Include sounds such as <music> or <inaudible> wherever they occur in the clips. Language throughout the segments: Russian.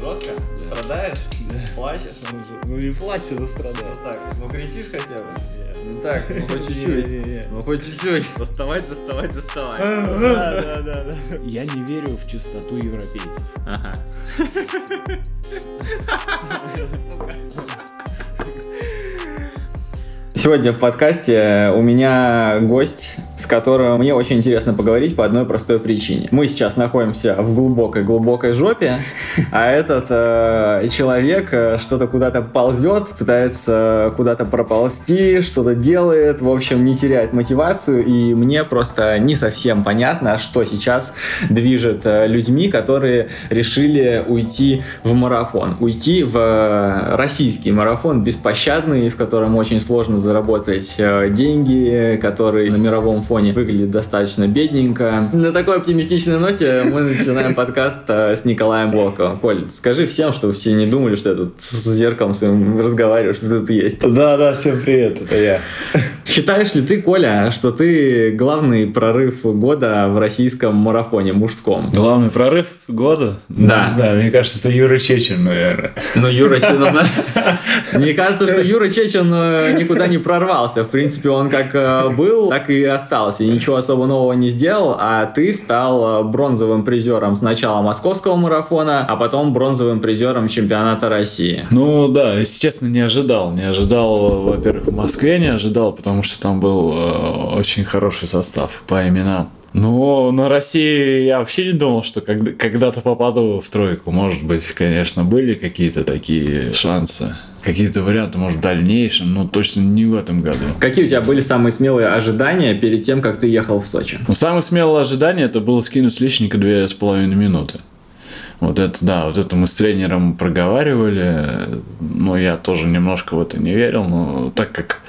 Жестко? Страдаешь? Плачешь? Ну не плачу, но страдаю. Так, ну кричишь хотя бы. Не. Ну так, ну хоть чуть-чуть. Ну хоть чуть-чуть. Доставать, доставать, доставать. Да, да, да, да. Я не верю в чистоту европейцев. Ага. <laughs> Сегодня в подкасте у меня гость, с которым мне очень интересно поговорить по одной простой причине. Мы сейчас находимся в глубокой-глубокой жопе, <laughs> а этот э, человек э, что-то куда-то ползет, пытается куда-то проползти, что-то делает, в общем, не теряет мотивацию, и мне просто не совсем понятно, что сейчас движет э, людьми, которые решили уйти в марафон, уйти в э, российский марафон беспощадный, в котором очень сложно заработать э, деньги, который на мировом фоне выглядит достаточно бедненько. На такой оптимистичной ноте мы начинаем подкаст э, с Николаем Блоковым. Коль, скажи всем, чтобы все не думали, что я тут с зеркалом своим разговариваю, что ты тут есть. Да, да, всем привет, это я. Считаешь ли ты, Коля, что ты главный прорыв года в российском марафоне мужском? Главный прорыв года? Да. Не знаю, мне кажется, это Юра Чечин, наверное. Ну, Юра Чечин... <laughs> Мне кажется, что Юра Чечин э, никуда не прорвался. В принципе, он как э, был, так и остался. И ничего особо нового не сделал, а ты стал э, бронзовым призером сначала московского марафона, а потом бронзовым призером чемпионата России. Ну да, если честно, не ожидал. Не ожидал, во-первых, в Москве не ожидал, потому что там был э, очень хороший состав по именам. Ну, на России я вообще не думал, что когда- когда-то попаду в тройку. Может быть, конечно, были какие-то такие шансы. Какие-то варианты, может, в дальнейшем, но точно не в этом году. Какие у тебя были самые смелые ожидания перед тем, как ты ехал в Сочи? Но самое смелое ожидание это было скинуть с личника две с половиной минуты. Вот это, да, вот это мы с тренером проговаривали, но я тоже немножко в это не верил, но так как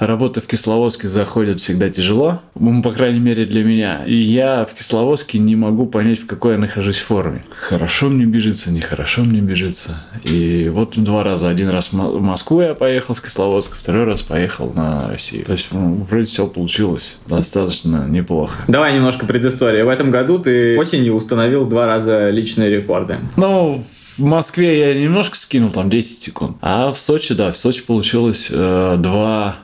работа в Кисловодске заходит всегда тяжело, ну, по крайней мере для меня, и я в Кисловодске не могу понять, в какой я нахожусь форме. Хорошо мне бежится, нехорошо мне бежится. И вот два раза, один раз в Мо- в Москву я поехал с Кисловодска, второй раз поехал на Россию. То есть, ну, вроде все получилось достаточно неплохо. Давай немножко предыстории. В этом году ты осенью установил два раза личные рекорды. Ну, в Москве я немножко скинул, там 10 секунд. А в Сочи, да, в Сочи получилось э, 2,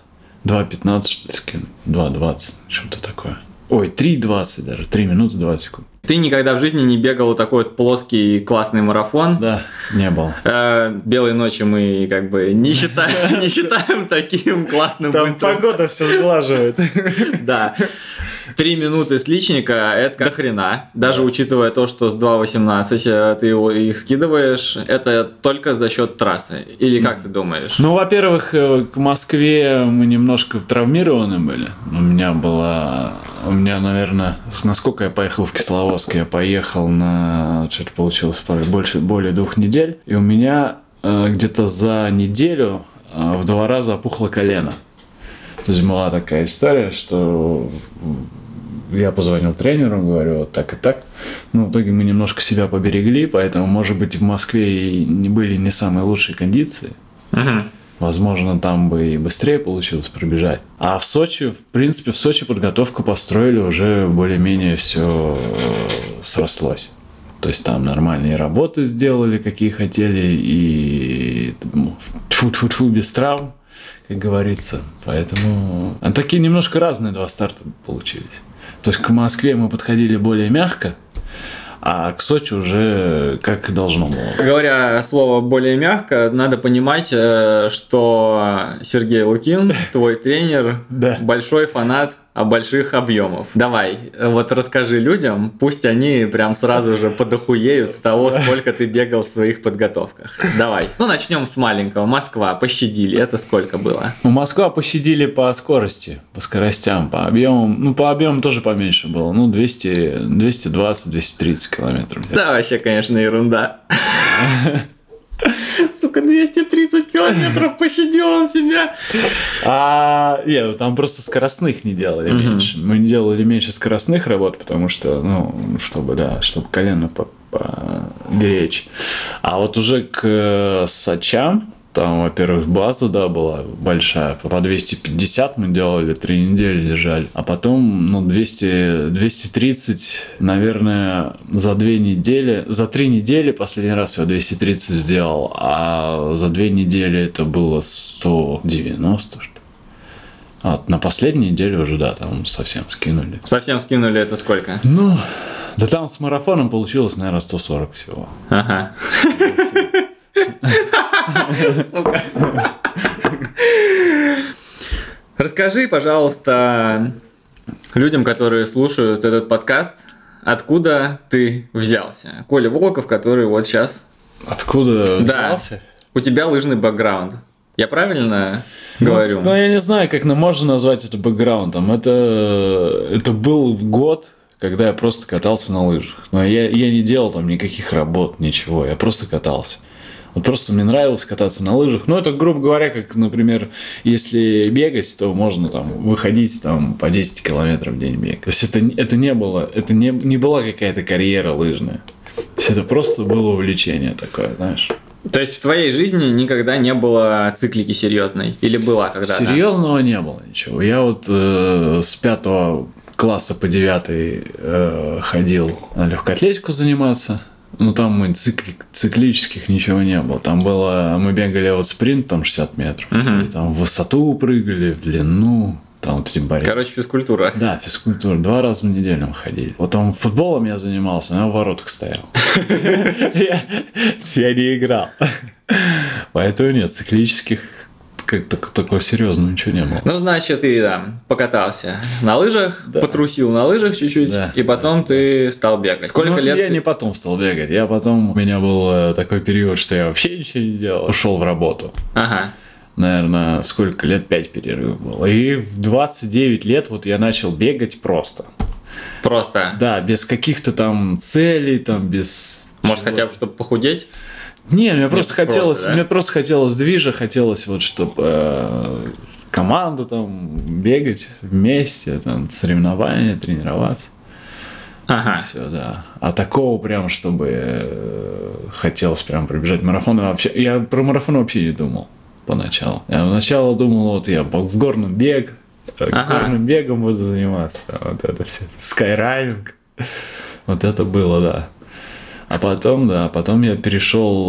2.15, что ли, скинуть. 2.20, что-то такое. Ой, 3.20 даже, 3 минуты 20 секунд. Ты никогда в жизни не бегал вот такой вот плоский классный марафон. Да, не было. Э, Белой ночи мы как бы не считаем, не считаем таким классным быстрым. погода все сглаживает. <laughs> Да. Три минуты с личника – это до хрена. Даже учитывая то, что с 2.18 э, ты его их скидываешь, это только за счет трассы. Или как ты думаешь? Ну, во-первых, э, к Москве мы немножко травмированы были. У меня была... У меня, наверное, насколько я поехал в Кисловодск, я поехал на... Что-то получилось больше, более двух недель. И у меня э, где-то за неделю в два раза опухло колено. То есть была такая история, что я позвонил тренеру, говорю, вот так и так. Ну, в итоге мы немножко себя поберегли, поэтому, может быть, в Москве и не были не самые лучшие кондиции. Мгм. Возможно, там бы и быстрее получилось пробежать. А в Сочи, в принципе, в Сочи подготовку построили уже более-менее все срослось. То есть там нормальные работы сделали, какие хотели, и тьфу-тьфу-тьфу, без травм, как говорится. Поэтому а такие немножко разные два старта получились. То есть к Москве мы подходили более мягко, а к Сочи уже как и должно было. Говоря слово более мягко, надо понимать, э, что Сергей Лукин, твой тренер, большой фанат больших объемов. Давай, вот расскажи людям, пусть они прям сразу же подохуеют с того, сколько ты бегал в своих подготовках. Давай. Ну, начнем с маленького. Москва, пощадили. Это сколько было? Ну, Москва пощадили по скорости, по скоростям, по объемам. Ну, по объемам тоже поменьше было. Ну, 200, 220-230 километров. Да, вообще, конечно, ерунда. <laughs> Сука, 230 километров пощадил он себя. А, нет, ну, там просто скоростных не делали Мгм. меньше. Мы не делали меньше скоростных работ, потому что, ну, чтобы, да, чтобы колено поберечь. А вот уже к э, Сочам Там, во-первых, база, да, была большая. По 250 мы делали, три недели лежали. А потом, ну, 200, 230, наверное, за две недели. За три недели последний раз я 230 сделал, а за две недели это было 190, что. А на последней неделе уже, да, там совсем скинули. Совсем скинули это сколько? Ну, да там с марафоном получилось, наверное, 140 всего. Ага. Сука. Расскажи, пожалуйста, людям, которые слушают этот подкаст, откуда ты взялся? Коля Волков, который вот сейчас... Откуда Да. взялся? У тебя лыжный бэкграунд. Я правильно говорю? Ну, я не знаю, как нам можно назвать это бэкграундом. Это, это был год, когда я просто катался на лыжах. Но я, я не делал там никаких работ, ничего. Я просто катался. Вот просто мне нравилось кататься на лыжах. Ну, это, грубо говоря, как, например, если бегать, то можно там выходить там по 10 километров в день бегать. То есть это, это не было, это не, не была какая-то карьера лыжная. То есть это просто было увлечение такое, знаешь. То есть в твоей жизни никогда не было циклики серьезной? Или была когда-то? Серьезного не было ничего. Я вот э, с пятого класса по девятый э, ходил на легкую атлетику заниматься. Ну, там мы цикли- циклических ничего не было. Там было, мы бегали вот спринт, там 60 метров. И там в высоту прыгали, в длину, там вот эти барьеры. Короче, физкультура. Да, физкультура. Два раза в неделю мы ходили. Вот там футболом я занимался, но я в воротах стоял. <laughs> Я не играл. Поэтому нет, циклических как так- такого серьезного ничего не было. Ну, значит, ты там покатался на лыжах, Да. потрусил на лыжах чуть-чуть, Да. и потом ты стал бегать. Сколько Ну, лет? Я ты- не потом стал бегать. Я потом... У меня был э, такой период, что я вообще ничего не делал. Ушел в работу. Ага. Наверное, сколько лет? Пять перерывов было. И в 29 лет вот я начал бегать просто. Просто. Да, без каких-то там целей, там без... Может, хотя бы, чтобы похудеть? Не, мне просто просто, хотелось, да? мне просто хотелось движа, хотелось вот, чтобы команду там бегать вместе, там соревнования, тренироваться. Ага. Все, да. А такого прям, чтобы э, хотелось прям пробежать марафон. Вообще, я про марафон вообще не думал поначалу. Я поначалу думал, вот я в горном бег, э, Ага. горным бегом буду заниматься. Вот это все. Скайраннинг. Вот это было, да. А потом, да, потом я перешел.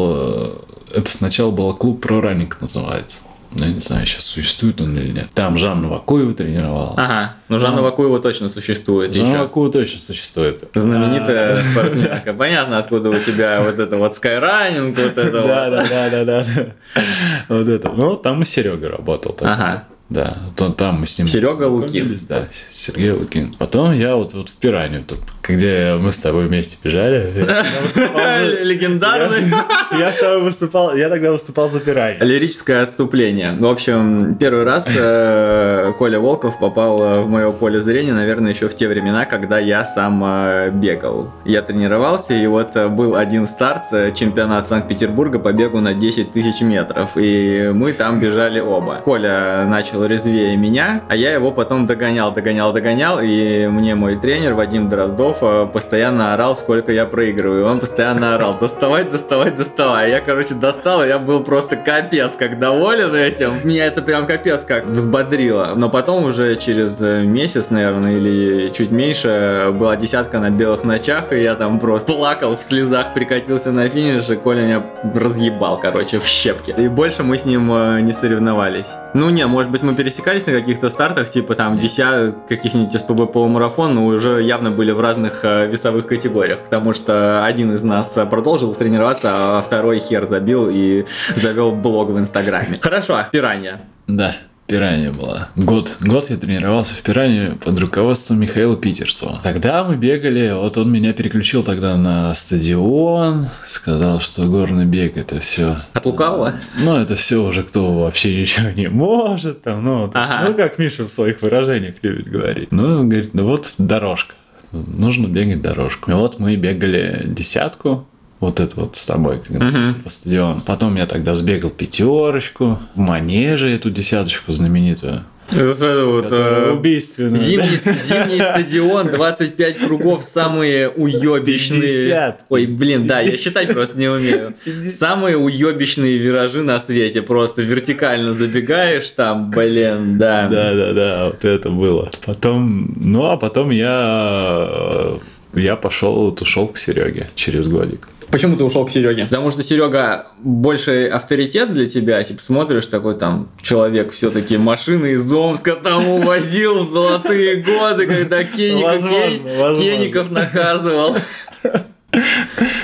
э, Это сначала был клуб Проранник называется. Ну, Я не знаю, сейчас существует он или нет. Там Жанна Вакуева тренировала. Ага. Ну, Жанна Вакуева точно существует Жанна еще. Вакуева точно существует. Знаменитая спортсменка. Понятно, откуда у тебя вот это вот скайранинг, вот это Да, вот. да, да, да, да. Вот это. Ну, там и Серега работал. Ага. Да, то- там мы с ним Серега познакомились, Да, Сергей Лукин. Потом я вот, вот в Пиранью, тут, где мы с тобой вместе бежали. <laughs> Легендарный. <laughs> Я, с тобой выступал, я тогда выступал за Пиранью. Лирическое отступление. В общем, первый раз э, Коля Волков попал э, в мое поле зрения, наверное, еще в те времена, когда я сам э, бегал. Я тренировался, и вот был один старт, чемпионат Санкт-Петербурга по бегу на 10 тысяч метров, и мы там бежали оба. Коля начал резвее меня, а я его потом догонял, догонял, догонял, и мне мой тренер Вадим Дроздов э, постоянно орал, сколько я проигрываю. Он постоянно орал, доставай, доставай, доставай. Я, короче, достал, и я был просто капец как доволен этим. Меня это прям капец как взбодрило. Но потом уже через э, месяц, наверное, или чуть меньше, была десятка на белых ночах, и я там просто плакал в слезах, прикатился на финиш, и Коля меня разъебал, короче, в щепки. И больше мы с ним э, не соревновались. Ну не, может быть, мы пересекались на каких-то стартах, типа там 10 каких-нибудь СПБ полумарафон, но уже явно были в разных э, весовых категориях, потому что один из нас э, продолжил тренироваться, а второй хер забил и завел блог в Инстаграме. Хорошо, пиранья. Да, Пиранья была. Год, год я тренировался в Пиранье под руководством Михаила Питерсова. Тогда мы бегали, вот он меня переключил тогда на стадион, сказал, что горный бег это все. От лукавого? Ну, это все уже кто вообще ничего не может, там, ну, Ага. ну, как Миша в своих выражениях любит говорить. Ну, он говорит, ну вот дорожка, нужно бегать дорожку. И вот мы бегали десятку, вот это вот с тобой, Мгм. по стадиону. Потом я тогда сбегал пятерочку, в манеже эту десяточку знаменитую. Это вот, э, убийственно. Зимний, зимний стадион, <laughs> 25 кругов, самые уебищные... 50. Ой, блин, да, я считать просто не умею. Самые уебищные виражи на свете. Просто вертикально забегаешь там, блин, да. Да, да, да, вот это было. Потом, ну а потом я я пошел, вот ушел к Сереге через годик. Почему ты ушел к Сереге? Потому что Серега больше авторитет для тебя, типа смотришь такой там человек все-таки машины из Омска там увозил в золотые годы, когда Кеников, Возможно, Ке- возможно. Кеников наказывал.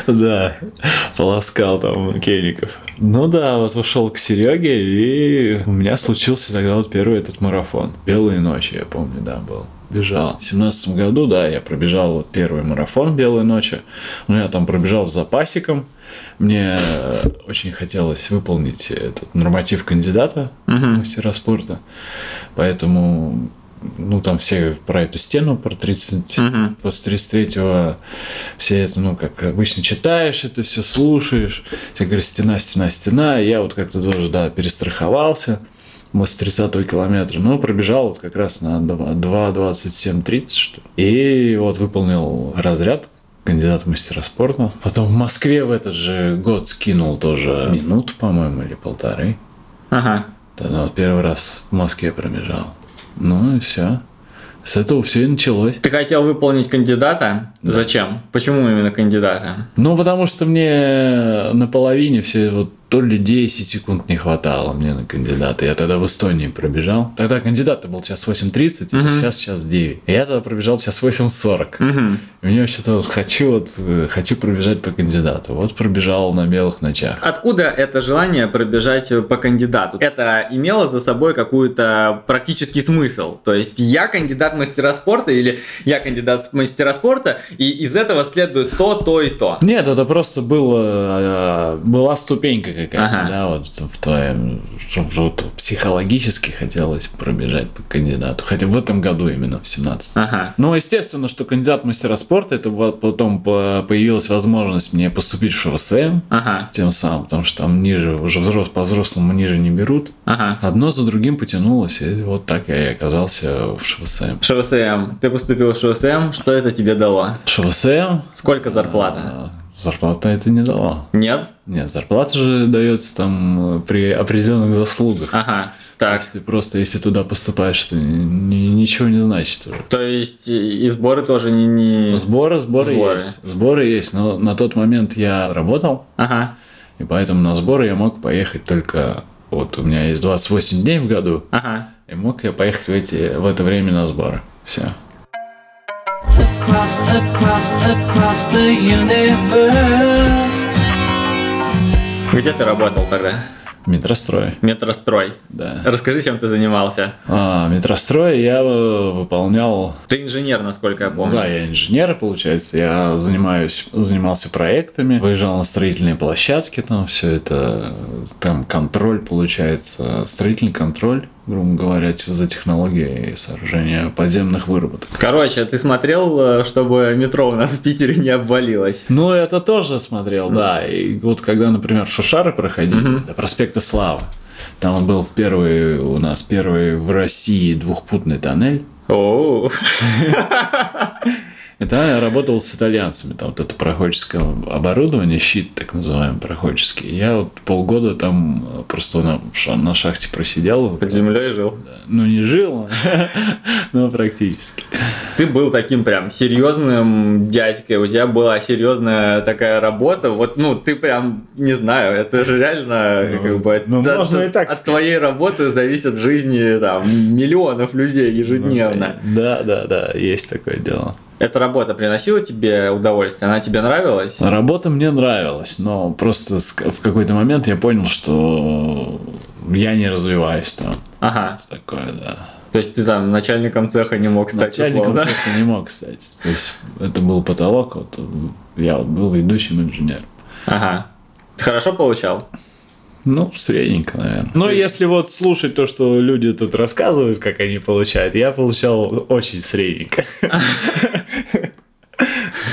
Да, полоскал там Кеников. Ну да, вот ушел к Сереге, и у меня случился тогда вот первый этот марафон. Белые ночи, я помню, да, был. Бежал. В семнадцатом году, да, я пробежал первый марафон «Белые ночи». Ну, я там пробежал с запасиком. Мне э, очень хотелось выполнить этот норматив кандидата в мастера спорта. Поэтому, ну, там все про эту стену, про 30, Мгм. после 33-го все это, ну, как обычно читаешь, это все слушаешь. Все говорят, стена, стена, стена. И я вот как-то тоже, да, перестраховался. Может, с 30 километра. Ну, пробежал вот как раз на 2.27.30, что ли. И вот выполнил разряд кандидат в мастера спорта. Потом в Москве в этот же год скинул тоже минуту, по-моему, или полторы. Ага. Тогда вот первый раз в Москве пробежал. Ну и все. С этого все и началось. Ты хотел выполнить кандидата? Зачем? Почему именно кандидата? Ну, потому что мне на половине все вот то ли 10 секунд не хватало мне на кандидата. Я тогда в Эстонии пробежал. Тогда кандидат был час 8.30, это Мгм. сейчас час 9. И я тогда пробежал час 8.40. Мгм. И мне вообще-то вот хочу вот э, хочу пробежать по кандидату. Вот пробежал на белых ночах. Откуда это желание пробежать по кандидату? Это имело за собой какой-то практический смысл. То есть я кандидат мастера спорта или я кандидат мастера спорта, и из этого следует то, то и то. Нет, это просто было, э, была ступенька какая-то, Ага. да, вот в твоем, что вот психологически хотелось пробежать по кандидату. Хотя в этом году именно, в 17 Ага. Ну, естественно, что кандидат мастера спорта, это потом по- появилась возможность мне поступить в ШВСМ, Ага. тем самым, потому что там ниже, уже взрос, по-взрослому ниже не берут. Ага. Одно за другим потянулось, и вот так я и оказался в ШВСМ. ШВСМ. Ты поступил в ШВСМ. Что это тебе дало? ШВСМ... Сколько зарплата? а, Зарплата это не дало. Нет? Нет, зарплата же дается там э, при определенных заслугах. Ага. То Так. есть ты просто, если туда поступаешь, это ни- ничего не значит уже. То есть и и сборы тоже не... не... Сборы, сборы, Сборы. есть. Сборы есть, но на тот момент я работал, Ага. и поэтому на сборы я мог поехать только... Вот у меня есть 28 дней в году, Ага. и мог я поехать в, эти, в это время на сборы. Все. Across, across, across the universe. Где ты работал тогда? Метрострой, Метрострой. да. Расскажи, чем ты занимался. А, метрострой я э, выполнял Ты инженер, насколько я помню. Да, я инженер, получается. Я занимаюсь, занимался проектами, выезжал на строительные площадки, там все это, там контроль, получается, строительный контроль, грубо говоря, за технологией сооружения подземных выработок. Короче, ты смотрел, э, чтобы метро у нас в Питере не обвалилось. Ну, это тоже смотрел, да. И вот когда, например, Шушары проходили, до проспекта Славы, там он был в первый, у нас первый в России двухпутный тоннель. О, <laughs> Там я работал с итальянцами, там вот это проходческое оборудование, щит так называемый проходческий. Я вот полгода там э, просто на, на шахте просидел. под землей жил. Ну, не жил, <laughs> но практически. Ты был таким прям серьезным дядькой, у тебя была серьезная такая работа. Вот, ну, ты прям, не знаю, это же реально Ну, как бы от, ну, от- можно и так от сказать. твоей работы зависят жизни там миллионов людей ежедневно. Да, да, да, есть такое дело. Эта работа приносила тебе удовольствие? Она тебе нравилась? Работа мне нравилась, но просто в какой-то момент я понял, что я не развиваюсь там. Ага. Такое, да. То есть ты там начальником цеха не мог стать Начальником условно? цеха не мог стать. То есть это был потолок, вот я вот был ведущим инженером. Ага. Ты хорошо получал? Ну, средненько, наверное. Но если вот слушать то, что люди тут рассказывают, как они получают, я получал очень средненько. <laughs>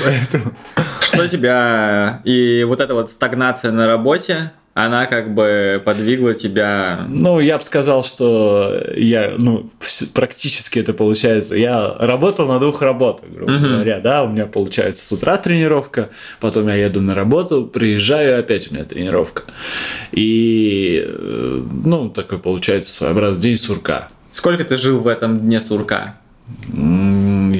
Поэтому... Что тебя и вот эта вот стагнация на работе, Она как бы подвигла тебя... Ну, я бы сказал, что я, ну, практически это получается. Я работал на двух работах, грубо Мгм. говоря, да, у меня получается с утра тренировка, потом я еду на работу, приезжаю, опять у меня тренировка. И, э, ну, такой получается своеобразный день сурка. Сколько ты жил в этом дне сурка?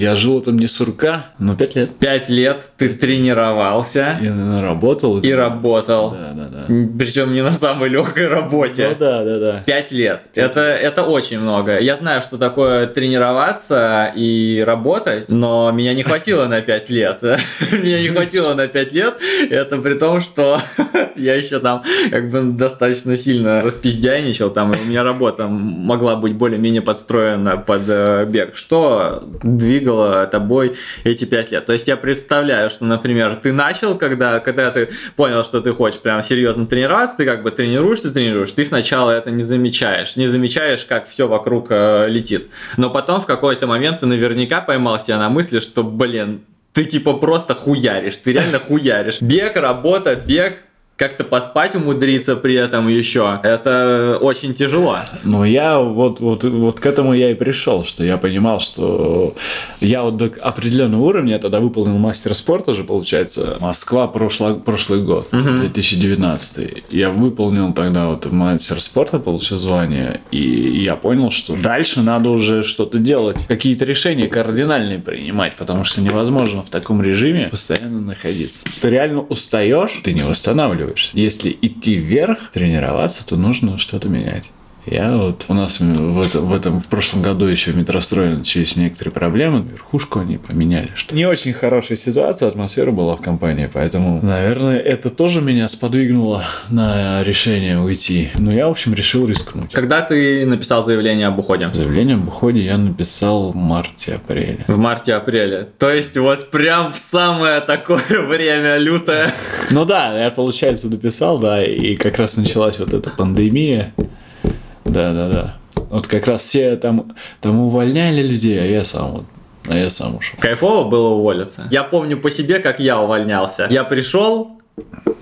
Я жил это мне сурка, ну, пять лет. Пять лет ты тренировался И работал. и работал. Да, да, да. Причем не на самой легкой работе. Ну, да, да, да. Пять лет. Это, это очень много. Я знаю, что такое тренироваться и работать, но меня не хватило на пять лет. <laughs> Меня не хватило на пять лет. Это при том, что <laughs> я еще там как бы достаточно сильно распиздяйничал. Там у меня работа могла быть более-менее подстроена под э, бег. Что двигало тобой эти пять лет? То есть я представляю, что, например, ты начал, когда, когда ты понял, что ты хочешь прям серьезно тренироваться, ты как бы тренируешься, тренируешь, ты сначала это не замечаешь, не замечаешь, как все вокруг э, летит. Но потом в какой-то момент ты наверняка поймал себя на мысли, что, блин, ты типа просто хуяришь, ты реально хуяришь. Бег, работа, бег, как-то поспать умудриться при этом еще. Это очень тяжело. Ну, я вот, вот, вот к этому я и пришел, что я понимал, что я вот до определенного уровня, я тогда выполнил мастер спорта уже, получается, Москва прошло, прошлый год, 2019. Я выполнил тогда вот мастер спорта, получил звание, и я понял, что дальше надо уже что-то делать, какие-то решения кардинальные принимать, потому что невозможно в таком режиме постоянно находиться. Ты реально устаешь, ты не восстанавливаешься. Если идти вверх, тренироваться, то нужно что-то менять. Я вот у нас в этом, в этом в прошлом году еще в метрострое начались некоторые проблемы. Верхушку они поменяли. Что не очень хорошая ситуация, атмосфера была в компании, поэтому, наверное, это тоже меня сподвигнуло на решение уйти. Но я, в общем, решил рискнуть. Когда ты написал заявление об уходе? Заявление об уходе я написал в марте-апреле. В марте-апреле. То есть вот прям в самое такое <laughs> время лютое. Ну да, я, получается, написал, да, и как раз началась вот эта пандемия. Да-да-да. Вот как раз все там, там увольняли людей, а я сам вот, а я сам ушел. Кайфово было уволиться. Я помню по себе, как я увольнялся. Я пришел,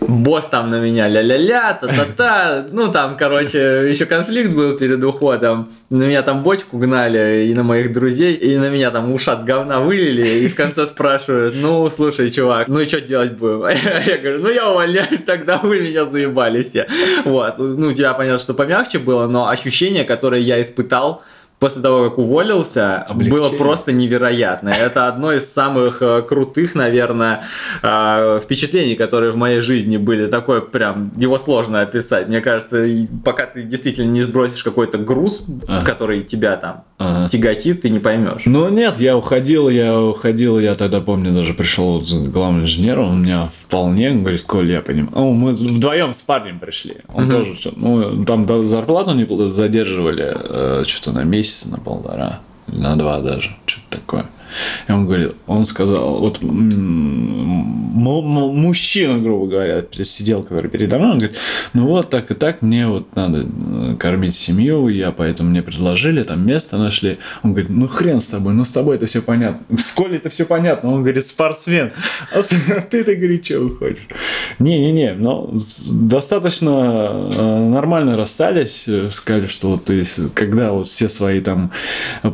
босс там на меня ля-ля-ля, та-та-та. Ну, там, короче, еще конфликт был перед уходом. На меня там бочку гнали и на моих друзей, и на меня там ушат говна вылили, и в конце спрашивают, ну, слушай, чувак, ну и что делать будем? <laughs> Я говорю, ну, я увольняюсь, тогда вы меня заебали все. Вот. Ну, у тебя, понятно, что помягче было, но ощущение, которое я испытал, После того, как уволился, Облегчение. было просто невероятно. Это одно из самых э, крутых, наверное, э, впечатлений, которые в моей жизни были. Такое прям, его сложно описать. Мне кажется, пока ты действительно не сбросишь какой-то груз, Ага. который тебя там Ага. тяготит, ты не поймешь. Ну нет, я уходил, я уходил, я тогда помню, даже пришел с главным инженером, он меня вполне говорит, Коль, я понимаю. Ну, мы вдвоем с парнем пришли. Он Мгм. тоже, ну, там зарплату не задерживали э, что-то на месяц, на полтора, на два даже, что-то такое. И он говорит, он сказал, вот мужчина, грубо говоря, сидел, который передо мной, он говорит, ну вот так и так, мне вот надо э, кормить семью, я поэтому мне предложили, там место нашли. Он говорит, ну хрен с тобой, ну с тобой это все понятно. <laughs> С Колей это все понятно. Он говорит, спортсмен. <laughs> А <laughs> ты-то, говорит, что выходишь? Не-не-не, но достаточно э, нормально расстались, э, сказали, что ты, когда вот все свои там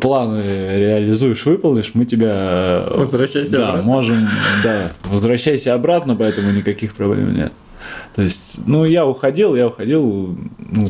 планы реализуешь, выполнишь, мы тебя... э, Возвращайся да, обратно. можем, да, возвращайся обратно, поэтому никаких проблем нет. То есть, ну, я уходил, я уходил, ну,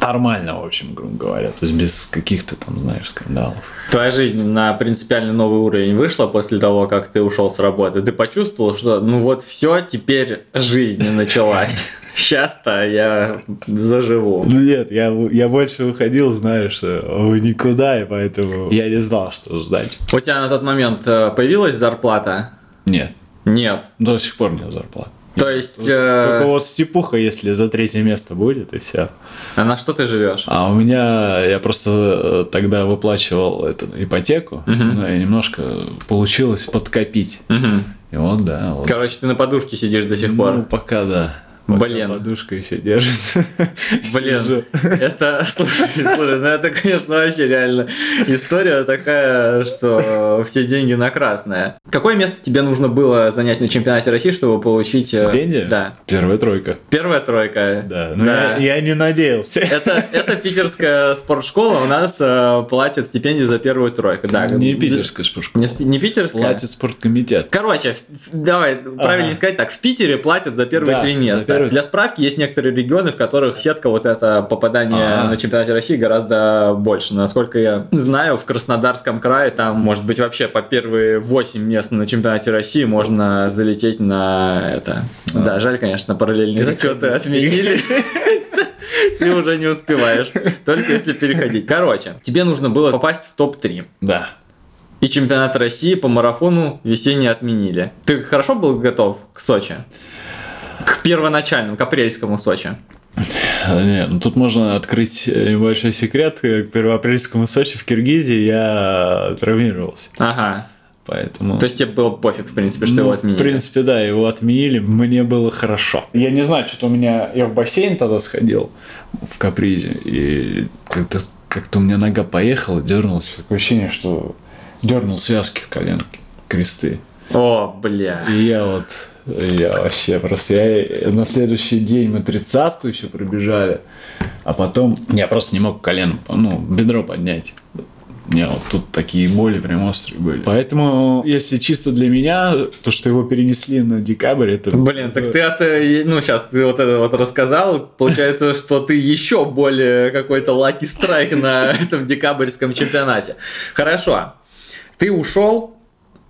нормально, в общем, грубо говоря, то есть без каких-то там, знаешь, скандалов. Твоя жизнь на принципиально новый уровень вышла после того, как ты ушел с работы. Ты почувствовал, что ну вот все, теперь жизнь началась. Сейчас-то я заживу. Ну, нет, я, я больше уходил, знаешь, э, никуда, и поэтому я не знал, что ждать. У тебя на тот момент э, появилась зарплата? Нет, Нет. до сих пор нет зарплаты. То есть, э, Только вот степуха, если за третье место будет, и все. а на что ты живешь? А у меня, я просто э, тогда выплачивал эту ипотеку, Мгм. ну, и немножко получилось подкопить. Мгм. И вот, да, вот. Короче, ты на подушке сидишь до сих Ну, пор. пока да. Пока Блин. Подушка еще держится. <laughs> Блин, это, слушай, слушай, ну это, конечно, вообще реально история такая, что все деньги на красное. Какое место тебе нужно было занять на чемпионате России, чтобы получить... э, Стипендию? Да. Первая тройка. Первая тройка. Да, ну Я, я не надеялся. Это, это питерская спортшкола, у нас э, платит стипендию за первую тройку. Да, Не питерская шпушка. Не, не питерская? Платит спорткомитет. Короче, давай, правильно сказать так, в Питере платят за первые Да, три места. Первые- Для справки, есть некоторые регионы, в которых сетка вот это попадание А. на чемпионате России гораздо больше. Насколько я знаю, в Краснодарском крае там, может быть, вообще по первые 8 мест на чемпионате России можно залететь на это. Да, жаль, конечно, параллельные зачеты отменили. <laughs> Ты уже не успеваешь. Только если переходить. Короче, тебе нужно было попасть в топ-3. Да. И чемпионат России по марафону весенний отменили. Ты хорошо был готов к Сочи? К первоначальному, к апрельскому Сочи. Нет, ну тут можно открыть э, небольшой секрет. К первоапрельскому Сочи в Киргизии я травмировался. Ага. Поэтому... То есть тебе было пофиг, в принципе, что Ну, его В отменили. принципе, да, его отменили, мне было хорошо. Я не знаю, что-то у меня... Я в бассейн тогда сходил в Капризе, и как-то как у меня нога поехала, дернулась. Такое ощущение, что дернул связки в коленке, кресты. О, бля. И я вот... Я вообще просто... Я, на следующий день мы тридцатку еще пробежали, а потом я просто не мог колено, ну, бедро поднять. У меня вот тут такие боли прям острые были. Поэтому, если чисто для меня, то, что его перенесли на декабрь, это... Блин, так ты это, ну сейчас ты вот это вот рассказал, получается, <laughs> что ты еще более какой-то лаки страйк на <laughs> этом декабрьском чемпионате. Хорошо, ты ушел,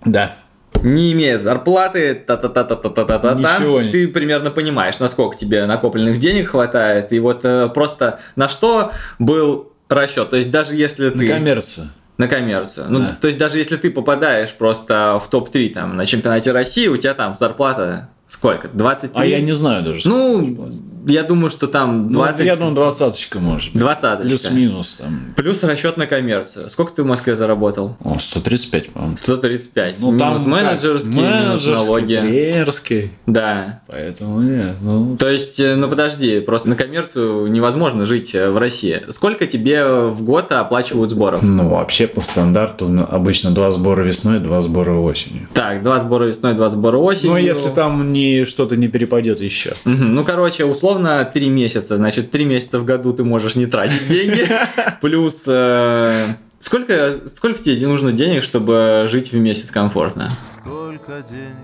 Да. Не имея зарплаты, та-та-та-та-та-та-та-та, Ничего не- ты примерно понимаешь, насколько тебе накопленных денег хватает, и вот э, просто на что был расчет. То есть даже если На ты... коммерцию. На коммерцию. Ну, Да. то есть даже если ты попадаешь просто в топ-3 там на чемпионате России, у тебя там зарплата сколько? 23? А я не знаю даже. Ну, я думаю, что там Ну, 20... я думаю, двадцаточка может быть. 20 Плюс-минус там. Плюс расчет на коммерцию. Сколько ты в Москве заработал? О, 135, по-моему. 135. Ну, минус там менеджерский, как? минус менеджерский, налоги. тренерский. Да. Поэтому нет, ну... То есть, э, ну подожди, просто на коммерцию невозможно жить э, в России. Сколько тебе в год оплачивают сборов? Ну, вообще по стандарту ну, обычно два сбора весной, два сбора осенью. Так, два сбора весной, два сбора осенью. Ну, если там не, что-то не перепадет еще. Мгм. Ну, короче, условно, три месяца. Значит, три месяца в году ты можешь не тратить деньги. <laughs> Плюс... э, Сколько, сколько тебе нужно денег, чтобы жить в месяц комфортно? Сколько денег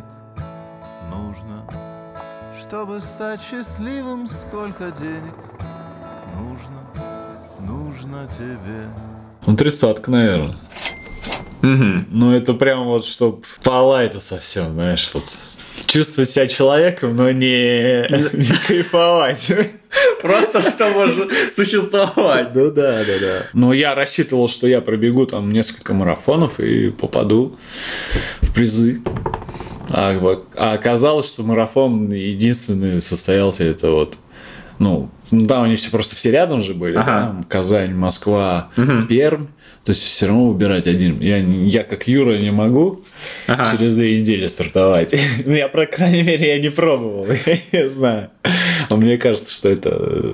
нужно, чтобы стать счастливым? Сколько денег нужно, нужно тебе? Ну, тридцатка, наверное. Мгм. Ну, это прям вот, чтоб по лайту совсем, знаешь, вот чувствовать себя человеком, но не, не <laughs> кайфовать. Просто чтобы существовать. Ну да, да, да. Но я рассчитывал, что я пробегу там несколько марафонов и попаду в призы. А, а оказалось, что марафон единственный состоялся это вот, ну, ну там они все просто все рядом же были, Ага. да? Казань, Москва, Мгм. Пермь. То есть все равно выбирать один. Я, я как Юра не могу Ага. через две недели стартовать. <laughs> Ну, я, по крайней мере, я не пробовал. <laughs> Я не знаю. А мне кажется, что это,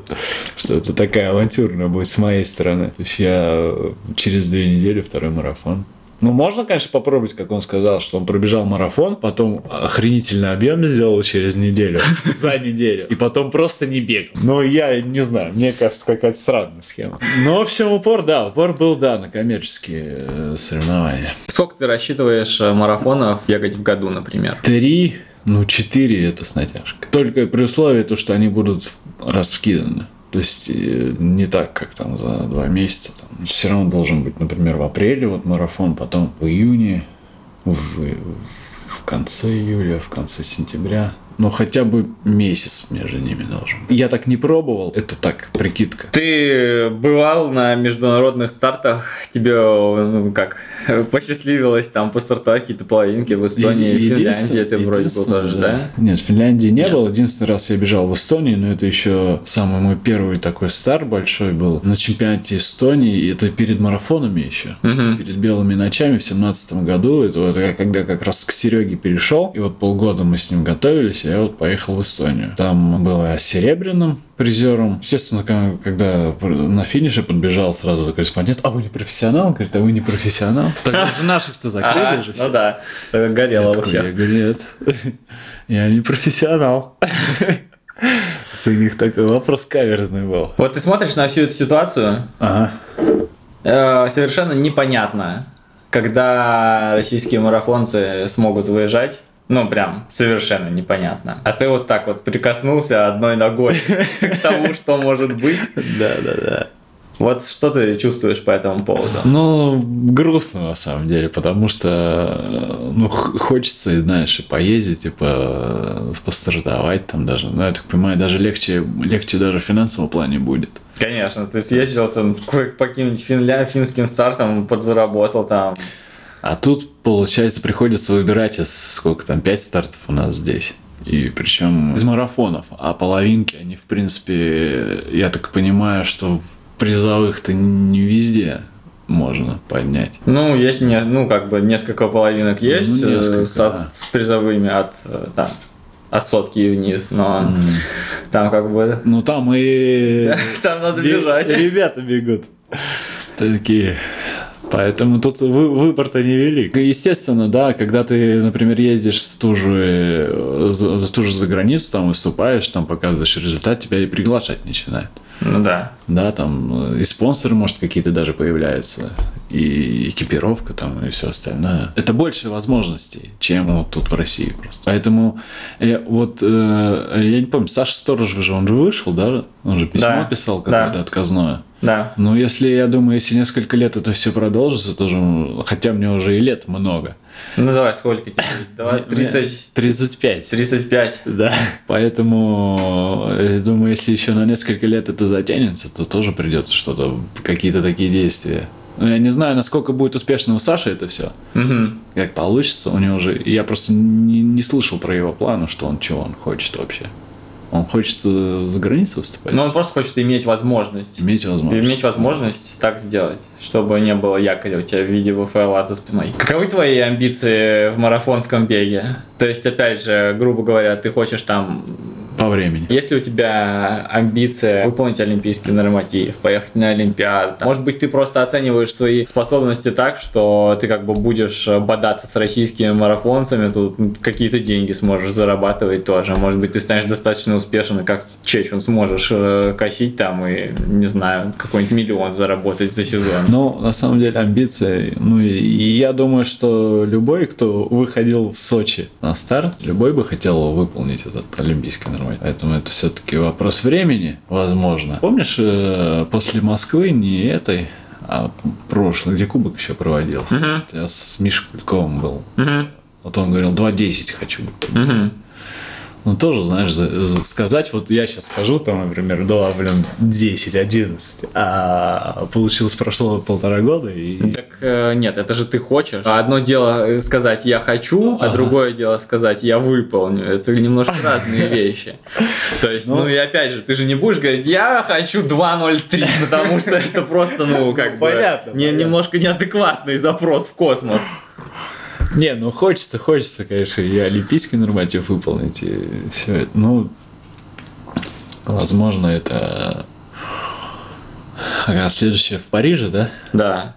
что это такая авантюрная будет с моей стороны. То есть я через две недели второй марафон. Ну, можно, конечно, попробовать, как он сказал, что он пробежал марафон, потом охренительный объем сделал через неделю, <laughs> за неделю, и потом просто не бегал. Но я не знаю, мне кажется, какая-то странная схема. Ну, в общем, упор, да, упор был, да, на коммерческие э, соревнования. Сколько ты рассчитываешь э, марафонов бегать в году, например? Три, ну, четыре это с натяжкой. Только при условии, то, что они будут раскиданы. То есть э, не так, как там за два месяца. Там. Все равно должен быть, например, в апреле вот марафон, потом в июне, в, в конце июля, в конце сентября. Ну, хотя бы месяц между ними должен быть. Я так не пробовал, это так, прикидка. Ты бывал на международных стартах, тебе, ну, как, <laughs> посчастливилось там постартовать какие-то половинки в Эстонии, Еди- Финляндии ты вроде был тоже, да? Нет, в Финляндии не Нет. было. Единственный раз я бежал в Эстонии, но это еще самый мой первый такой старт большой был. На чемпионате Эстонии, и это перед марафонами еще. Мгм. Перед белыми ночами в семнадцатом году, это вот я когда как раз к Сереге перешел, и вот полгода мы с ним готовились, я вот поехал в Эстонию. Там было серебряным призером. Естественно, когда на финише подбежал сразу корреспондент, а вы не профессионал? Он говорит, а вы не профессионал? Так же наших-то закрыли же ну все. да, так горело у всех. Я говорю, нет, я не профессионал. С них такой вопрос каверзный был. Вот ты смотришь на всю эту ситуацию, Ага. э, совершенно непонятно, когда российские марафонцы смогут выезжать. Ну, прям совершенно непонятно. А ты вот так вот прикоснулся одной ногой к тому, <laughs> что может быть. Да, да, да. Вот что ты чувствуешь по этому поводу? Ну, грустно на самом деле, потому что, ну, хочется, знаешь, и поездить, и по, постартовать там даже. Ну, я так понимаю, даже легче, легче даже в финансовом плане будет. Конечно, ты съездил там по каким-нибудь финля, финским стартам, подзаработал там. А тут, получается, приходится выбирать из сколько там, пять стартов у нас здесь. И причем из марафонов. А половинки, они, в принципе, я так понимаю, что в призовых-то не везде можно поднять. Ну, есть не, ну, как бы несколько половинок есть Ну, несколько, с, от- да. с призовыми от, э, там, от сотки и вниз, но там как бы Ну, там и... <laughs> там надо Бе- бежать. Ребята бегут. Такие. Поэтому тут вы- выбор-то невелик. Естественно, да, когда ты, например, ездишь в ту же, э, за, за ту же за границу, там выступаешь, там показываешь результат, тебя и приглашать начинают. Ну да. Да, там э, и спонсоры, может, какие-то даже появляются, и экипировка там, и все остальное. Это больше возможностей, чем вот тут в России просто. Поэтому я, вот, э, я не помню, Саша Сторож же, он же вышел, да? Он же письмо Да, писал да. какое-то отказное. Да. Ну, если, я думаю, если несколько лет это все продолжится, тоже, хотя мне уже и лет много. Ну давай, сколько тебе? Давай, 30, 35. 35. Да. Поэтому, э, думаю, если еще на несколько лет это затянется, то тоже придется что-то, какие-то такие действия. Ну, я не знаю, насколько будет успешно у Саши это все. Мгм. Как получится, у него уже... Я просто не, не слышал про его планы, что он, чего он хочет вообще. Он хочет э, за границей выступать? Но он просто хочет иметь возможность. Иметь возможность. Иметь возможность так сделать, чтобы не было якоря у тебя в виде ВФЛА за спиной. Каковы твои амбиции в марафонском беге? То есть, опять же, грубо говоря, ты хочешь там... По времени. Есть ли у тебя амбиция выполнить олимпийский норматив, поехать на Олимпиаду? Там, Может быть, ты просто оцениваешь свои способности так, что ты как бы будешь бодаться с российскими марафонцами, тут какие-то деньги сможешь зарабатывать тоже. Может быть, ты станешь достаточно успешен, как Чечун сможешь э, косить там и, не знаю, какой-нибудь миллион заработать за сезон. Ну, на самом деле, амбиции. Ну, и я думаю, что любой, кто выходил в Сочи на старт, любой бы хотел выполнить этот олимпийский норматив. Поэтому это все-таки вопрос времени, возможно. Помнишь, э, после Москвы не этой, а прошлой, где кубок еще проводился? Мгм. Я с Мишей Кульковым был. Мгм, Вот он говорил, 2.10 хочу. мгм. Ну, тоже, знаешь, за- за- сказать, вот я сейчас скажу, там, например, да, блин, 10, 11, а получилось прошло полтора года, и Так э, нет, это же ты хочешь. Одно дело э, сказать я хочу, а Ага. другое дело сказать я выполню. Это немножко <laughs> разные вещи. То есть, ну и опять же, ты же не будешь говорить я хочу 2.03, потому что это просто, ну, как бы понятно. немножко неадекватный запрос в космос. Не, ну хочется, хочется, конечно, и олимпийский норматив выполнить, и все это. Ну, возможно, это... А следующее в Париже, да? Да.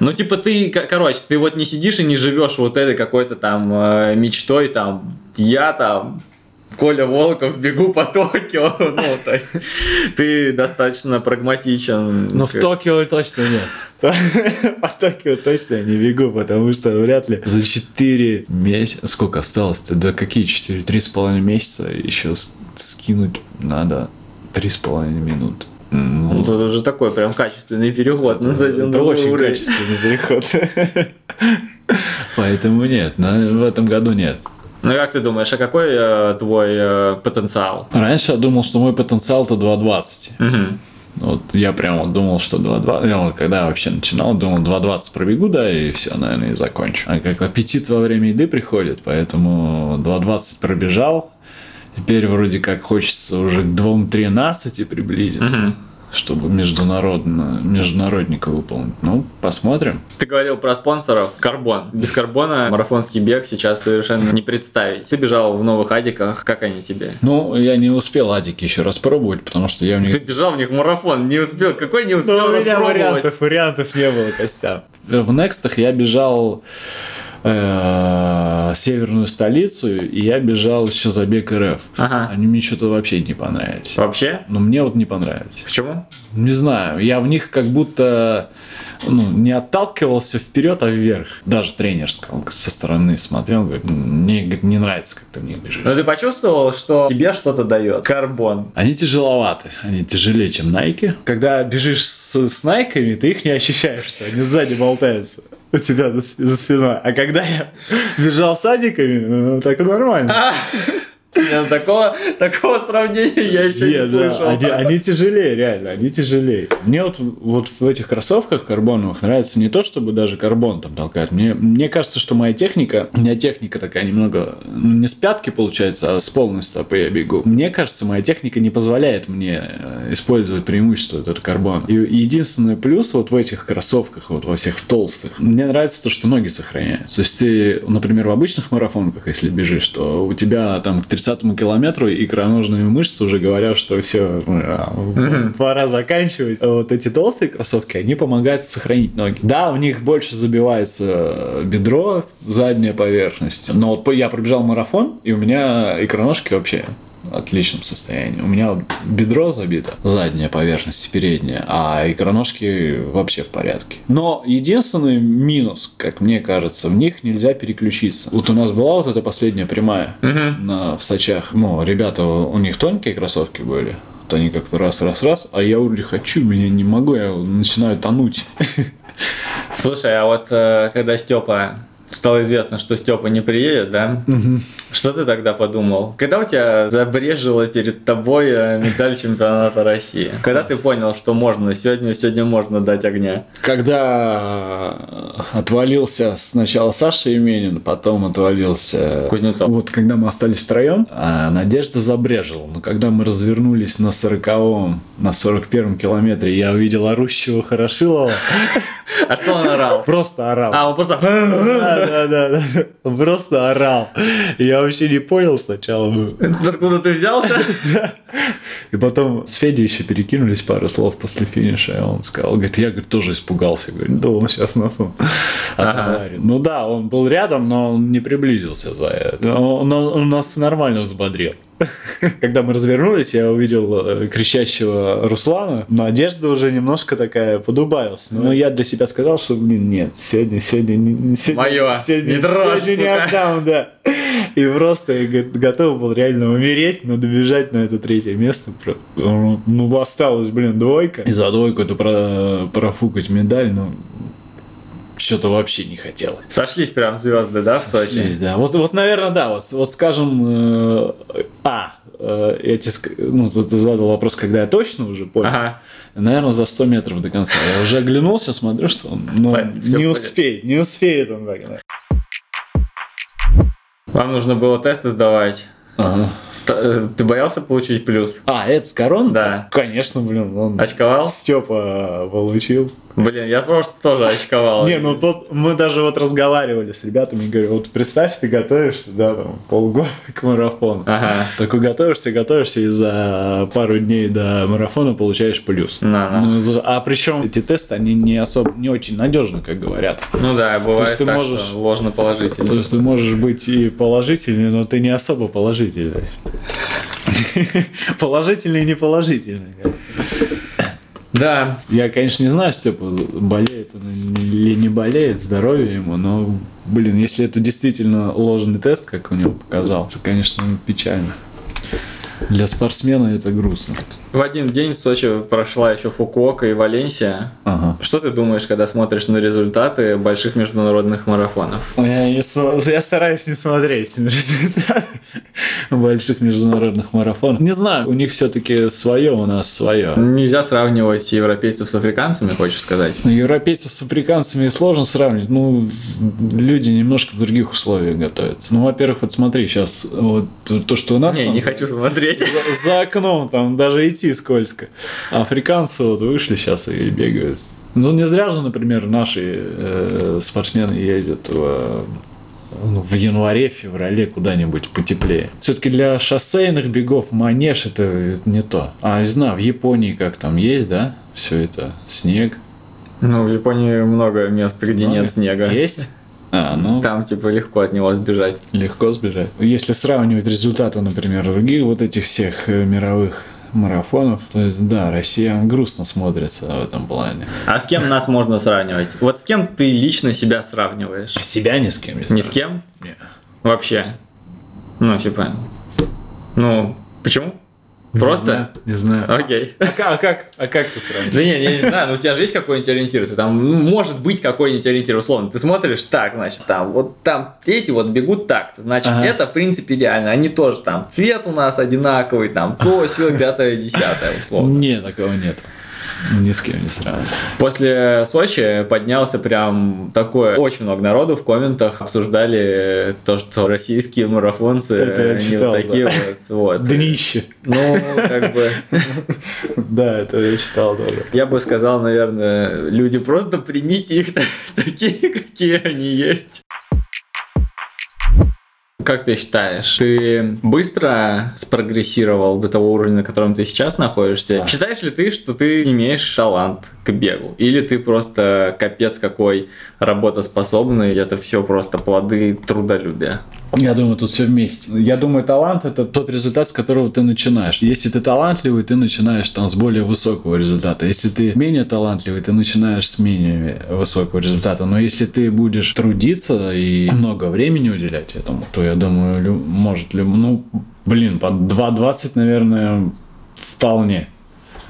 Ну, типа, ты, короче, ты вот не сидишь и не живешь вот этой какой-то там э, мечтой, там, я там, Коля Волков, бегу по Токио. <laughs> Ну, то есть, ты достаточно прагматичен. Но Ну, в Токио точно нет. <laughs> По Токио точно я не бегу, потому что вряд ли за 4 месяца... Сколько осталось-то? Да какие 4? Три с половиной месяца еще скинуть надо три с половиной минуты. Ну, Ну, тут уже такой прям качественный переход на совсем это очень уровень. качественный переход. <laughs> Поэтому нет, на- в этом году нет. Ну, как ты думаешь, а какой э, твой э, потенциал? Раньше я думал, что мой потенциал это 2.20. Мгм. Вот я прям вот думал, что 2.20, я вот когда я вообще начинал, думал 2.20 пробегу, да, и все, наверное, и закончу. А как аппетит во время еды приходит, поэтому 2.20 пробежал, теперь вроде как хочется уже к 2.13 приблизиться. Мгм. Чтобы международно, международника выполнить. Ну, посмотрим. Ты говорил про спонсоров. Карбон. Без карбона марафонский бег сейчас совершенно не представить. Ты бежал в новых адиках. Как они тебе? Ну, я не успел адики еще распробовать, потому что я в них Ты бежал в них марафон, не успел. Какой не успел распробовать? вариантов не было, Костян. В Некстах я бежал э, северную столицу, и я бежал еще забег РФ. Ага. Они мне что-то вообще не понравились. Вообще? Но мне вот не понравились. Почему? Не знаю, я в них как будто ну, не отталкивался вперед, а вверх. Даже тренерского со стороны смотрел, говорит, мне говорит, не нравится, как ты в них бежишь. Но ты почувствовал, что тебе что-то дает? Карбон. Они тяжеловаты, они тяжелее, чем Найки. Когда бежишь с, с Найками, ты их не ощущаешь, что они сзади болтаются у тебя за, спиной. А когда я бежал с адиками, ну, так и нормально. <laughs> Нет, такого, такого сравнения я еще не да, слышал. они, они тяжелее, реально, они тяжелее. Мне вот, вот в этих кроссовках карбоновых нравится не то, чтобы даже карбон там толкает. Мне, мне кажется, что моя техника, у меня техника такая немного, ну, не с пятки получается, а с полной стопы я бегу. Мне кажется, моя техника не позволяет мне э, использовать преимущество вот этого карбона. И единственный плюс вот в этих кроссовках, вот во всех толстых, мне нравится то, что ноги сохраняются. То есть ты, например, в обычных марафонках, если бежишь, то у тебя там к 30 километру икроножные мышцы уже говорят, что все, пора заканчивать. А Вот эти толстые кроссовки, они помогают сохранить ноги. Да, у них больше забивается бедро, задняя поверхность. Но вот я пробежал марафон, и у меня икроножки вообще отличном состоянии. У меня вот бедро забито, задняя поверхность, передняя, а икроножки вообще в порядке. Но единственный минус, как мне кажется, в них нельзя переключиться. Вот у нас была вот эта последняя прямая на, в Сочах. Ну, ребята, у них тонкие кроссовки были. Вот они как-то раз-раз-раз, а я уже хочу, меня не могу, я начинаю тонуть. <laughs> Слушай, а вот э, когда Степа стало известно, что Степа не приедет, да? Что ты тогда подумал? Когда у тебя забрежило перед тобой э, медаль чемпионата России? Когда ты понял, что можно, сегодня, сегодня можно дать огня? Когда отвалился сначала Саша Именин, потом отвалился Кузнецов. Вот когда мы остались втроем, а Надежда забрежила. Но когда мы развернулись на 40-м, на 41-м километре, я увидел орущего Хорошилова. А что он орал? Просто орал. А, он просто... <laughs> Да, да, да. Он просто орал. Я вообще не понял сначала. ну. Откуда ты взялся? И потом с Федей еще перекинулись пару слов после финиша. И он сказал, говорит, я говорит, тоже испугался. Говорит, да он сейчас нас он отоварит». Ну да, он был рядом, но он не приблизился за это. Он, он- он нас нормально взбодрил. <laughs> Когда мы развернулись, я увидел э, кричащего Руслана. Надежда уже немножко такая подубавилась. Но я для себя сказал, что, блин, нет, сегодня, сегодня, не- сегодня, Моё, сегодня, не дрожь, сегодня не отдам, да. И просто я готов был реально умереть, но добежать на это третье место. Про- Ну, осталось, блин, двойка. И за двойку это про, профукать медаль, ну, что-то вообще не хотелось. Сошлись прям звезды, да, в Сочи? Сошлись, да. Вот, вот, наверное, да. Вот, вот скажем, э, а, э, я тебе ну, тут ты задал вопрос, когда я точно уже понял. Ага. Наверное, за 100 метров до конца. Я уже оглянулся, смотрю, что ну, не успеет, не успеет он да. Вам нужно было тесты сдавать. Ага. Э, Ты боялся получить плюс? А, этот корона? Да. Конечно, блин, он Очковал? Степа получил. Блин, я просто тоже очковал. Не, ну тут мы даже вот разговаривали с ребятами, говорю, вот представь, ты готовишься, да, там, полгода <laughs> к марафону. Ага. Такой готовишься, готовишься, и за пару дней до марафона получаешь плюс. На, на. Ну, а причем эти тесты, они не особо, не очень надежны, как говорят. Ну да, бывает есть ты так, можешь- что ложно положительно. То есть ты можешь быть и положительный, но ты не особо положительный. <laughs> Положительный и неположительный. Да, Я, конечно, не знаю, Степа, болеет он или не болеет, здоровье ему, но, блин, если это действительно ложный тест, как у него показал, то, конечно, печально. Для спортсмена это грустно. в один день в Сочи прошла еще Фукуока и Валенсия. Ага. Что ты думаешь, когда смотришь на результаты больших международных марафонов? Я, не я стараюсь не смотреть на результаты. Больших международных марафонах. Не знаю, у них все-таки свое, у нас свое. Нельзя сравнивать европейцев с африканцами, хочешь сказать? Ну, Европейцев с африканцами сложно сравнивать. Ну, люди немножко в других условиях готовятся. Ну, во-первых, вот смотри, сейчас вот то, что у нас Не, там не хочу смотреть. за, за окном там даже идти скользко. А африканцы вот вышли сейчас и бегают. Ну, не зря же, например, наши э, спортсмены ездят в, в январе, феврале куда-нибудь потеплее. Все-таки для шоссейных бегов манеж это не то. А не знаю, в Японии как там есть, да? Все это снег. Ну, в Японии много мест, где Много? нет снега. Есть? А, ну, Там, типа, легко от него сбежать. легко сбежать. Если сравнивать результаты, например, других вот этих всех э, мировых марафонов, то есть, да, Россия грустно смотрится в этом плане. А с кем нас можно сравнивать? Вот с кем ты лично себя сравниваешь? Себя ни с кем не Ни с кем? Не. Вообще? Ну, типа... Ну, почему? Просто? Не знаю. Окей. А как, а как, а как ты сравниваешь? Да не, я не знаю, но у тебя же есть какой-нибудь ориентир? Ты там, ну, может быть какой-нибудь ориентир, условно. Ты смотришь, так, значит, там, вот там эти вот бегут так, значит, Ага. это, в принципе, реально. Они тоже там, цвет у нас одинаковый, там, то, все, пятое, десятое, условно. Не, такого нет. Ни с кем не сравниваю. После Сочи поднялся прям такое, очень много народу в комментах обсуждали то, что российские марафонцы Это я не читал, вот такие да. вот. вот. Днище. Ну, как бы, Да, это я читал тоже. я бы сказал, наверное, люди, просто примите их та- <laughs> такие, какие они есть. Как ты считаешь, ты быстро спрогрессировал до того уровня, на котором ты сейчас находишься? Да. Считаешь ли ты, что ты имеешь талант к бегу? Или ты просто капец какой работоспособный, это все просто плоды трудолюбия? Я думаю, тут все вместе. Я думаю, талант это тот результат, с которого ты начинаешь. Если ты талантливый, ты начинаешь там с более высокого результата. Если ты менее талантливый, ты начинаешь с менее высокого результата. Но если ты будешь трудиться и много времени уделять этому, то я думаю, лю- может ли, ну, блин, по 2.20, наверное, вполне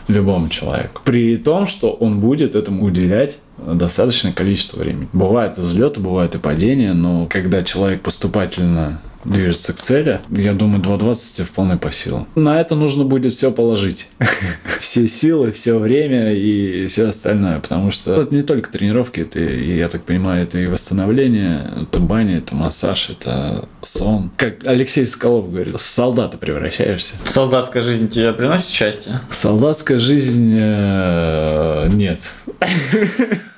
любому человеку. При том, что он будет этому уделять достаточное количество времени. Бывают взлеты, бывают и падения, но когда человек поступательно движется к цели, я думаю, 2.20 вполне по силам. На это нужно будет все положить. <laughs> Все силы, все время и все остальное, потому что это не только тренировки, это, и, я так понимаю, это и восстановление, это баня, это массаж, это сон. Как Алексей Соколов говорит, в солдата превращаешься. Солдатская жизнь тебе приносит счастье? Солдатская жизнь э, нет. <laughs>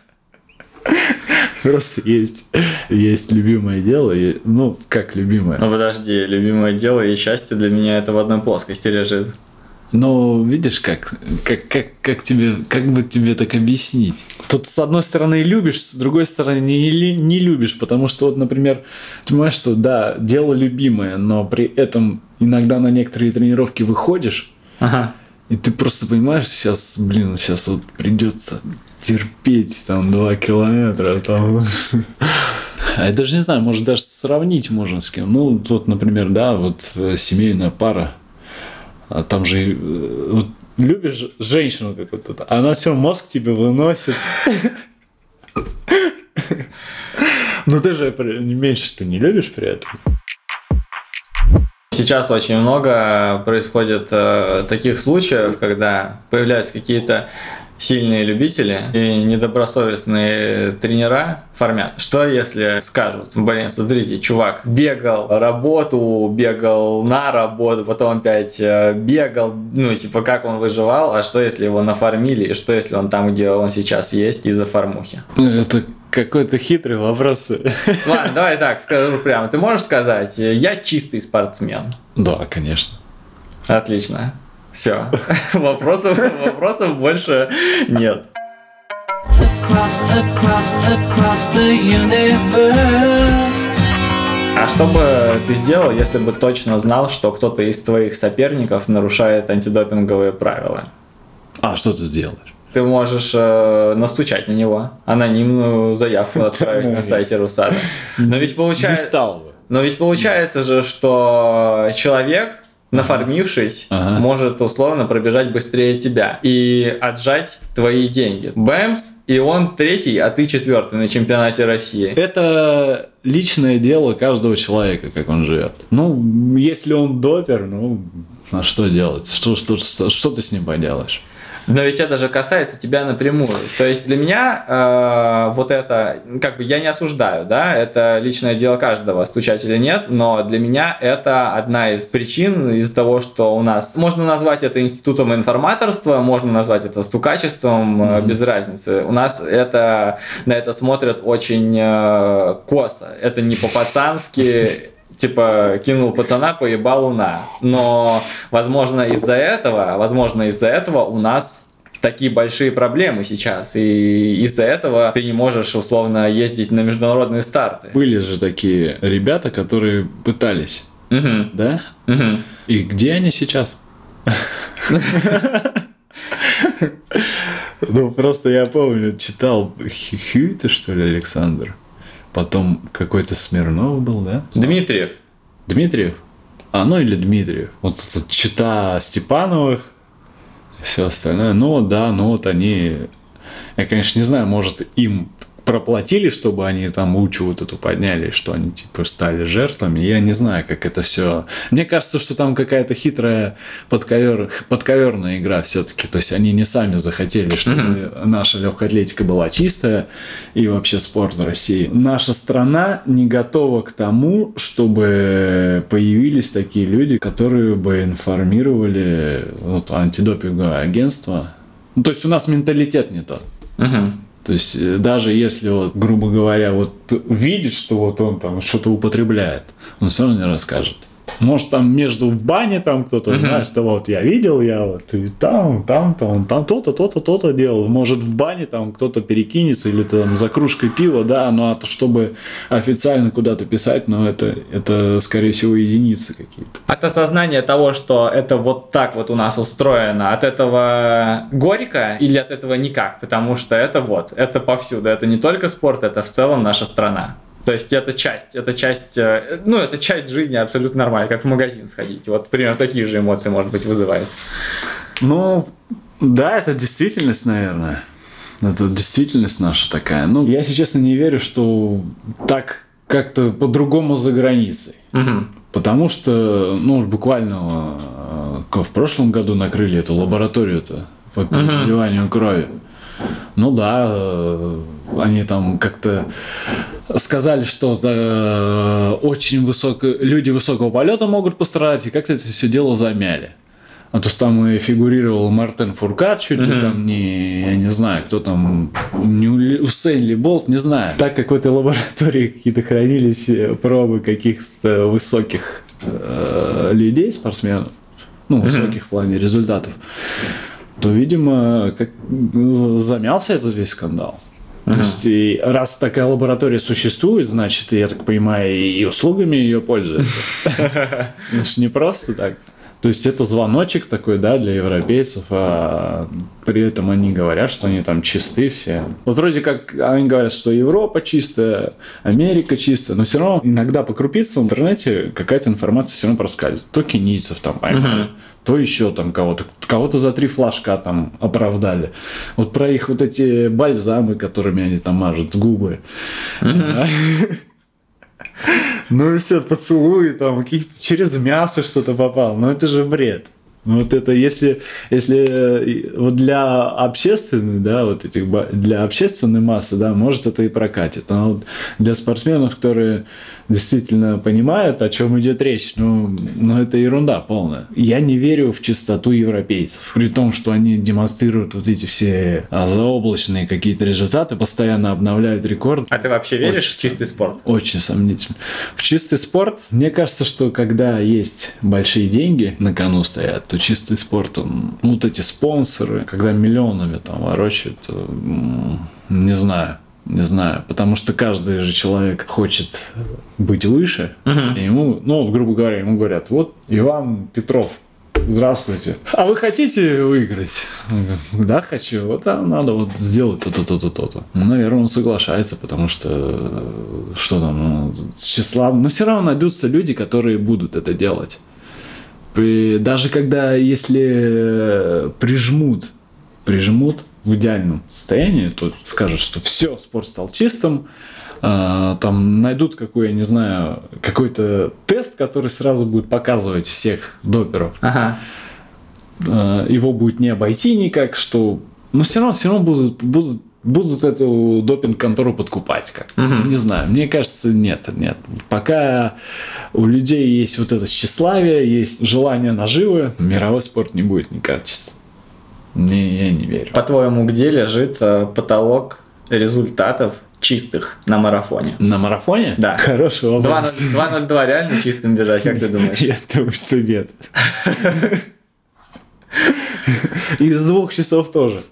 Просто есть, есть любимое дело, и, ну, как любимое. Ну подожди, любимое дело и счастье для меня это в одной плоскости лежит. Но видишь, как, как, как, как тебе, как бы тебе так объяснить? Тут с одной стороны любишь, с другой стороны не, не любишь, потому что вот, например, ты понимаешь, что да, дело любимое, но при этом иногда на некоторые тренировки выходишь, Ага. И ты просто понимаешь, сейчас, блин, сейчас вот придется терпеть там два километра. Там. А я даже не знаю, может даже сравнить можно с кем. Ну, вот, например, да, вот э, семейная пара. А там же э, вот, любишь женщину как вот это, она все мозг тебе выносит. Ну ты же меньше ты не любишь при этом. Сейчас очень много происходит э, таких случаев, когда появляются какие-то сильные любители и недобросовестные тренера формят. Что если скажут, блин, смотрите, чувак бегал работу, бегал на работу, потом опять э, бегал, ну, типа, как он выживал, а что если его нафармили, и что если он там, где он сейчас есть, из-за фармухи? Ну, Это какой-то хитрый вопрос. Ладно, давай так, скажу прямо. Ты можешь сказать, я чистый спортсмен? Да, конечно. Отлично. Все. <laughs> Вопросов, вопросов больше нет. Across, across, across the universe. А что бы ты сделал, если бы точно знал, что кто-то из твоих соперников нарушает антидопинговые правила? А что ты сделаешь? Ты можешь э, настучать на него, анонимную заявку <laughs> отправить на сайте Русада. Но ведь Не получается, стал бы. но ведь получается же, что человек, нафармившись, Ага. может условно пробежать быстрее тебя и отжать твои деньги. Бэмс, и он третий, а ты четвертый на чемпионате России. Это личное дело каждого человека, как он живет. Ну, если он допер, ну, а что делать? Что, что, что, что ты с ним поделаешь? Но ведь это же касается тебя напрямую. То есть для меня э, вот это, как бы я не осуждаю, да, это личное дело каждого, стучать или нет, но для меня это одна из причин из-за того, что у нас, можно назвать это институтом информаторства, можно назвать это стукачеством, mm-hmm. без разницы. У нас это, на это смотрят очень э, косо. Это не по-пацански, типа кинул пацана, поебал луна. Но, возможно, из-за этого, возможно, из-за этого у нас такие большие проблемы сейчас, и из-за этого ты не можешь условно ездить на международные старты. Были же такие ребята, которые пытались, Угу. да? Угу. И где они сейчас? <laughs> Ну, просто я помню, читал Хьюита, что ли, Александр. Потом какой-то Смирнов был, да? Дмитриев. Дмитриев? А, ну или Дмитриев. Вот это чита Степановых, все остальное. Ну да, ну вот они... Я, конечно, не знаю, может, им проплатили, чтобы они там лучше вот эту подняли, что они типа стали жертвами. Я не знаю, как это все. Мне кажется, что там какая-то хитрая подковер... подковерная игра все-таки. То есть они не сами захотели, чтобы наша легкая атлетика была чистая и вообще спорт в России. Наша страна не готова к тому, чтобы появились такие люди, которые бы информировали вот, антидопинговое агентство. Ну, то есть у нас менталитет не тот. Угу. То есть э, даже если, вот, грубо говоря, вот видит, что вот он там что-то употребляет, он все равно не расскажет. Может, там между в бане там кто-то, Мгм. знаешь, что вот я видел, я вот и там, там, там, там то-то, то-то, то-то делал. Может, в бане там кто-то перекинется или там за кружкой пива, да, но а то, чтобы официально куда-то писать, ну, это, это, скорее всего, единицы какие-то. От осознания того, что это вот так вот у нас устроено, от этого горько или от этого никак? Потому что это вот, это повсюду. Это не только спорт, это в целом наша страна. То есть это часть, это часть, э, ну это часть жизни абсолютно нормально, как в магазин сходить. Вот примерно такие же эмоции, может быть, вызывает. Ну, да, это действительность, наверное. Это действительность наша такая. Ну, я, если честно, не верю, что так как-то по-другому за границей. Мгм. Потому что, ну, уж буквально э, в прошлом году накрыли эту лабораторию-то по переливанию крови. Ну да, э, они там как-то сказали, что за э, очень высоко люди высокого полета могут пострадать, и как-то это все дело замяли. А то там и фигурировал Мартен Фуркат, чуть ли Мгм. там не, я не знаю, кто там, не Усейн ли Болт, не знаю. Так как в этой лаборатории какие-то хранились э, пробы каких-то высоких э, людей, спортсменов, ну, высоких в плане результатов, то, видимо, как замялся этот весь скандал. То есть, и раз такая лаборатория существует, значит, я так понимаю, и услугами ее пользуются. <laughs> Это ж не просто так. То есть это звоночек такой, да, для европейцев, а при этом они говорят, что они там чисты все. Вот вроде как они говорят, что Европа чистая, Америка чистая, но все равно иногда по крупицам в интернете какая-то информация все равно проскальзывает. То кенийцев там поймали, Мгм. то еще там кого-то, кого-то за три флажка там оправдали. Вот про их вот эти бальзамы, которыми они там мажут губы. Ну и все, поцелуи там, каких-то через мясо что-то попало. Ну это же бред. Ну вот это если, если э, вот для общественной, да, вот этих, для общественной массы, да, может это и прокатит. Но вот для спортсменов, которые действительно понимают, о чем идет речь, ну, ну это ерунда полная. Я не верю в чистоту европейцев. При том, что они демонстрируют вот эти все а, заоблачные какие-то результаты, постоянно обновляют рекорд. А ты вообще веришь Очень в чистый спорт? Очень сомнительно. В чистый спорт, мне кажется, что когда есть большие деньги на кону стоят, то чистый спорт, он, ну, вот эти спонсоры, когда миллионами там ворочают, не знаю. Не знаю, потому что каждый же человек хочет быть выше. Мгм. И ему, ну, грубо говоря, ему говорят, вот Иван Петров, здравствуйте. А вы хотите выиграть? Он говорит, да, хочу. Вот там надо вот сделать то-то, то-то, то-то. Ну, наверное, он соглашается, потому что что там, ну, тщеславно. Но все равно найдутся люди, которые будут это делать. При- даже когда, если э, прижмут, прижмут в идеальном состоянии, то скажут, что все, спорт стал чистым, а, там найдут какой, я не знаю, какой-то тест, который сразу будет показывать всех доперов. Ага. А, Его будет не обойти никак, что... Но все равно, все равно будут, будут, будут эту допинг-контору подкупать как Не знаю, мне кажется, нет, нет. Пока у людей есть вот это тщеславие, есть желание наживы, мировой спорт не будет некачественным. Не, я не верю. По-твоему, где лежит э, потолок результатов чистых на марафоне? На марафоне? Да. Хороший вопрос. 2.02 2.02 реально чистым бежать, как ты думаешь? <laughs> Я думаю, что нет. <laughs> Из двух часов тоже.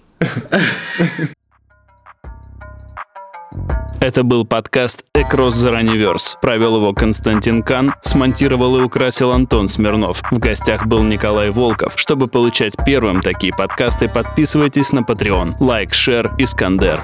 Это был подкаст «Across the Runiverse». Провел его Константин Кан, смонтировал и украсил Антон Смирнов. В гостях был Николай Волков. Чтобы получать первым такие подкасты, подписывайтесь на Patreon. Like, share, Искандер.